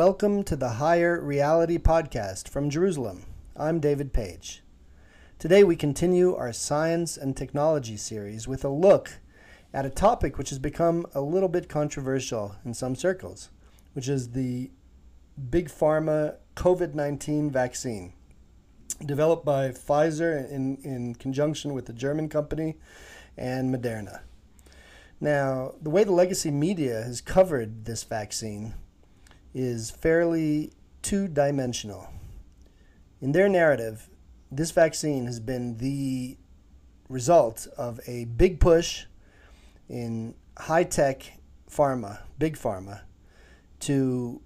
welcome to the Higher Reality Podcast from Jerusalem. I'm David Page. Today we continue our science and technology series with a look at a topic which has become a little bit controversial in some circles, which is the big pharma COVID 19 vaccine developed by Pfizer in, in conjunction with the German company and Moderna. Now, the way the legacy media has covered this vaccine is fairly two dimensional. In their narrative, this vaccine has been the result of a big push in high tech pharma, big pharma, to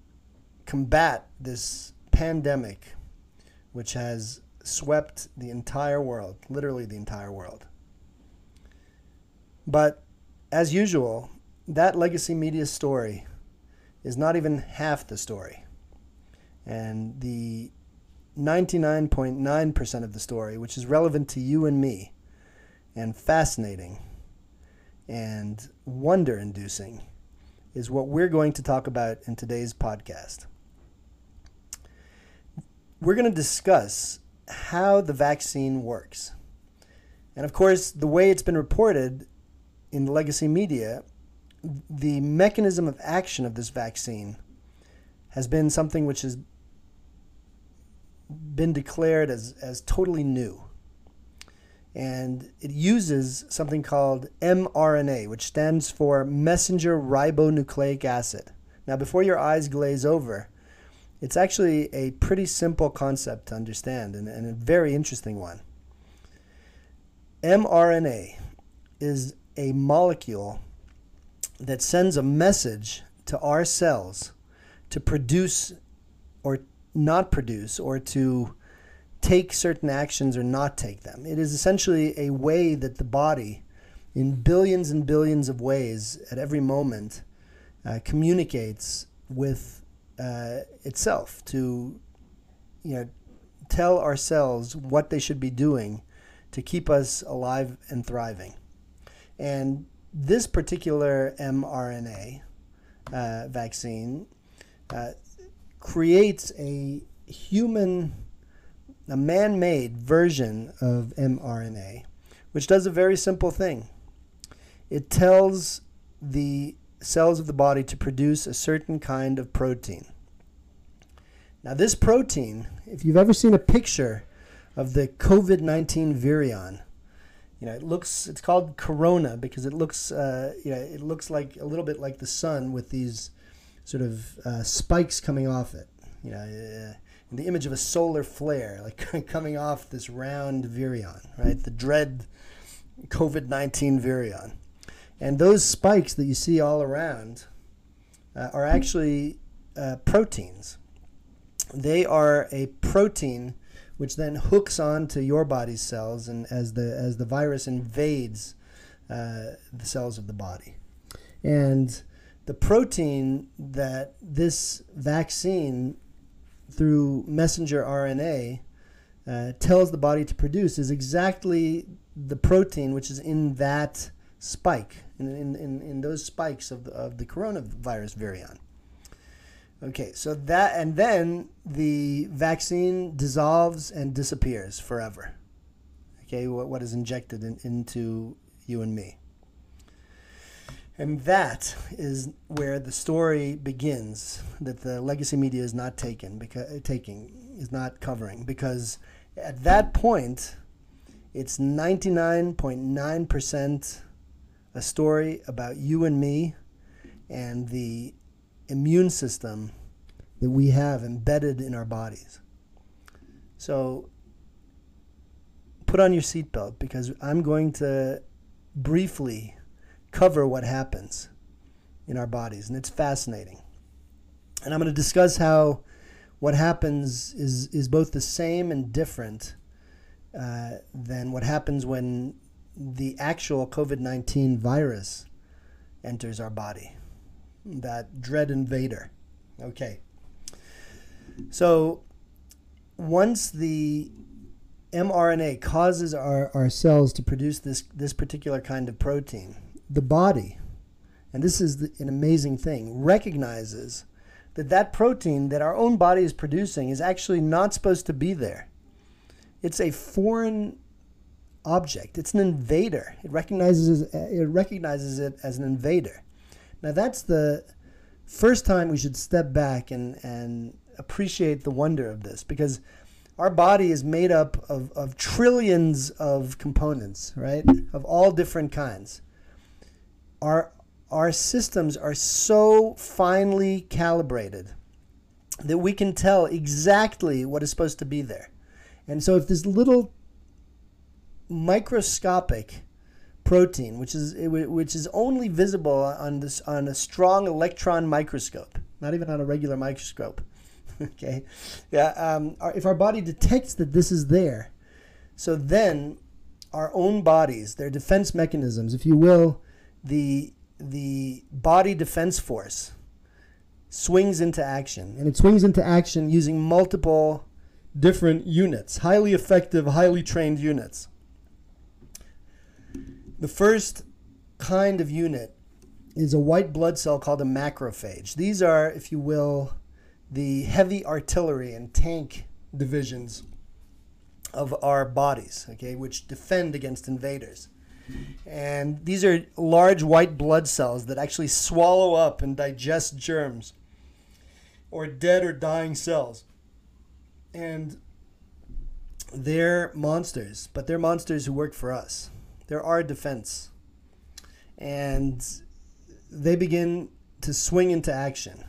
combat this pandemic, which has swept the entire world, literally the entire world. But as usual, that legacy media story is not even half the story. And the 99.9% of the story, which is relevant to you and me, and fascinating and wonder inducing, is what we're going to talk about in today's podcast. We're going to discuss how the vaccine works. And of course, the way it's been reported in the legacy media the mechanism of action of this vaccine has been something which has been declared as, as totally new. And it uses something called mRNA, which stands for messenger ribonucleic acid. Now, before your eyes glaze over, it's actually a pretty simple concept to understand and, and a very interesting one. mRNA is a molecule that sends a message to our cells to produce or not produce or to take certain actions or not take them. It is essentially a way that the body, in billions and billions of ways at every moment, uh, communicates with uh, itself to, you know, tell our cells what they should be doing to keep us alive and thriving. And this particular mRNA uh, vaccine uh, creates a human, a man made version of mRNA, which does a very simple thing. It tells the cells of the body to produce a certain kind of protein. Now, this protein, if you've ever seen a picture of the COVID 19 virion, you know, it looks. It's called corona because it looks. Uh, you know, it looks like a little bit like the sun with these sort of uh, spikes coming off it. You know, uh, the image of a solar flare, like coming off this round virion, right? The dread COVID nineteen virion, and those spikes that you see all around uh, are actually uh, proteins. They are a protein which then hooks onto your body's cells, and as the as the virus invades uh, the cells of the body, and the protein that this vaccine through messenger RNA uh, tells the body to produce is exactly the protein which is in that spike, in, in, in, those spikes of the, of the coronavirus virion. Okay, so that, and then the vaccine dissolves and disappears forever. Okay, what, what is injected in, into you and me. And that is where the story begins that the legacy media is not taken because taking is not covering because at that point it's 99.9% a story about you and me and the immune system that we have embedded in our bodies. So put on your seatbelt because I'm going to briefly cover what happens in our bodies, and it's fascinating. And I'm going to discuss how what happens is, is both the same and different uh, than what happens when the actual COVID 19 virus enters our body that dread invader. Okay. So once the mRNA causes our, our cells to produce this, this particular kind of protein, the body, and this is the, an amazing thing, recognizes that that protein that our own body is producing is actually not supposed to be there. It's a foreign object. It's an invader. It recognizes it recognizes it as an invader. Now that's the first time we should step back and and appreciate the wonder of this because our body is made up of, of trillions of components, right? Of all different kinds. Our our systems are so finely calibrated that we can tell exactly what is supposed to be there. And so if this little microscopic protein, which is which is only visible on this on a strong electron microscope, not even on a regular microscope. okay, yeah. Um, our, if our body detects that this is there, so then our own bodies, their defense mechanisms, if you will, the the body defense force swings into action, and it swings into action using multiple different units, highly effective, highly trained units. The first kind of unit is a white blood cell called a macrophage. These are, if you will, the heavy artillery and tank divisions of our bodies, okay, which defend against invaders. And these are large white blood cells that actually swallow up and digest germs or dead or dying cells. And they're monsters, but they're monsters who work for us. They're our defense. And they begin to swing into action.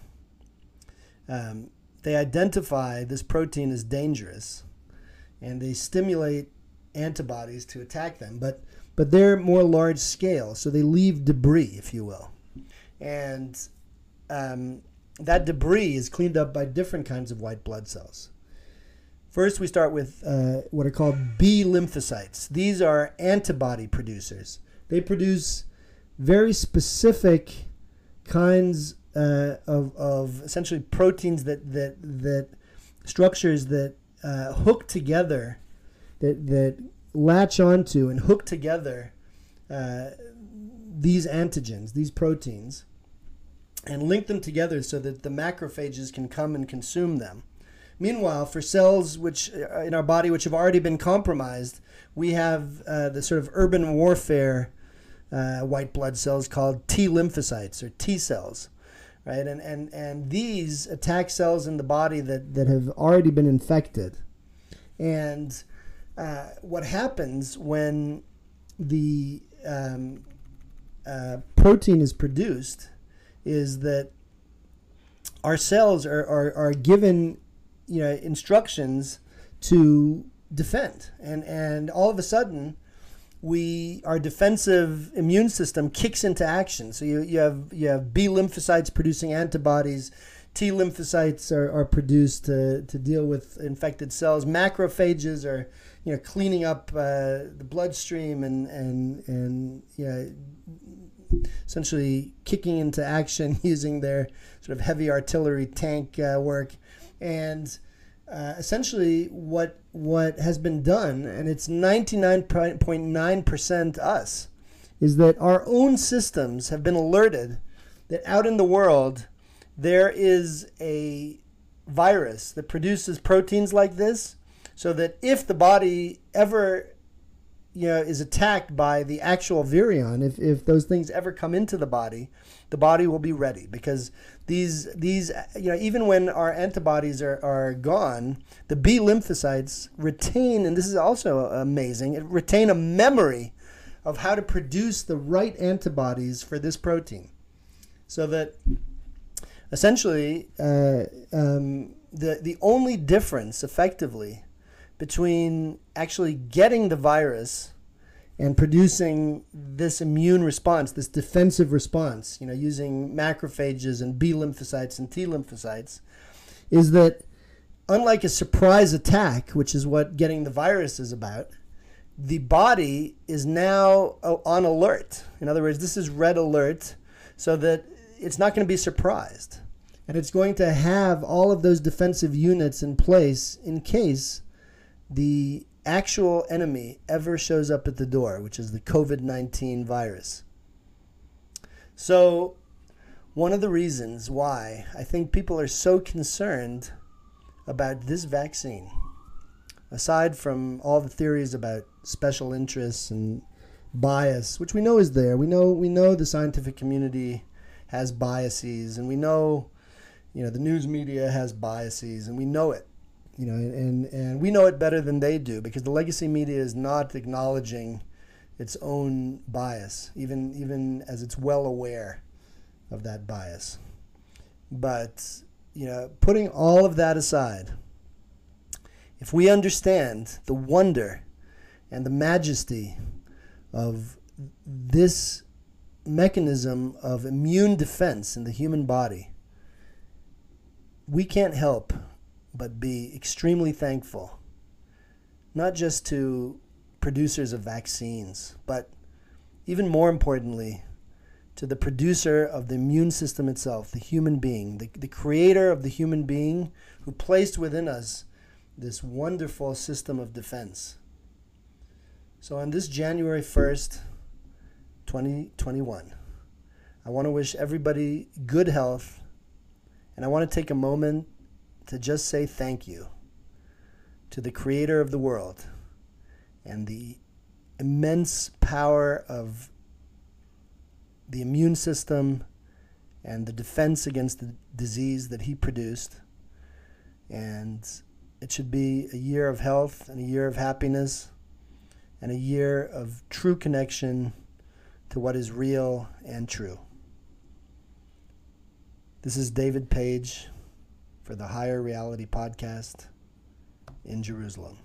Um, they identify this protein as dangerous and they stimulate antibodies to attack them, but, but they're more large scale, so they leave debris, if you will. And um, that debris is cleaned up by different kinds of white blood cells. First, we start with uh, what are called B lymphocytes. These are antibody producers. They produce very specific kinds uh, of, of essentially proteins that, that, that structures that uh, hook together, that, that latch onto and hook together uh, these antigens, these proteins, and link them together so that the macrophages can come and consume them. Meanwhile, for cells which uh, in our body which have already been compromised, we have uh, the sort of urban warfare uh, white blood cells called T lymphocytes or T cells, right? And and and these attack cells in the body that that have already been infected. And uh, what happens when the um, uh, protein is produced is that our cells are, are, are given you know instructions to defend. And and all of a sudden we our defensive immune system kicks into action. So you, you have you have b lymphocytes producing antibodies. T lymphocytes are, are produced to, to deal with infected cells. Macrophages are you know cleaning up uh, the bloodstream and and and you know essentially kicking into action using their sort of heavy artillery tank uh, work and uh, essentially what what has been done, and it's 99.9% us, is that our own systems have been alerted that out in the world there is a virus that produces proteins like this, so that if the body ever you know, is attacked by the actual virion, if, if those things ever come into the body, the body will be ready because these these you know even when our antibodies are, are gone, the B lymphocytes retain, and this is also amazing, retain a memory of how to produce the right antibodies for this protein, so that essentially uh, um, the the only difference effectively between actually getting the virus and producing this immune response, this defensive response, you know, using macrophages and B lymphocytes and T lymphocytes, is that unlike a surprise attack, which is what getting the virus is about, the body is now uh, on alert. In other words, this is red alert so that it's not going to be surprised. And it's going to have all of those defensive units in place in case the actual enemy ever shows up at the door, which is the COVID 19 virus. So, one of the reasons why I think people are so concerned about this vaccine, aside from all the theories about special interests and bias, which we know is there. We know we know the scientific community has biases, and we know, you know, the news media has biases, and we know it. You know, and and we know it better than they do because the legacy media is not acknowledging its own bias, even even as it's well aware of that bias. But you know, putting all of that aside, if we understand the wonder and the majesty of this mechanism of immune defense in the human body, we can't help but be extremely thankful, not just to producers of vaccines, but even more importantly, to the producer of the immune system itself, the human being, the, the creator of the human being who placed within us this wonderful system of defense. So, on this January 1st, 2021, I want to wish everybody good health, and I want to take a moment to just say thank you to the creator of the world and the immense power of the immune system and the defense against the disease that he produced. And it should be a year of health and a year of happiness and a year of true connection to what is real and true. This is David Page for the Higher Reality Podcast in Jerusalem.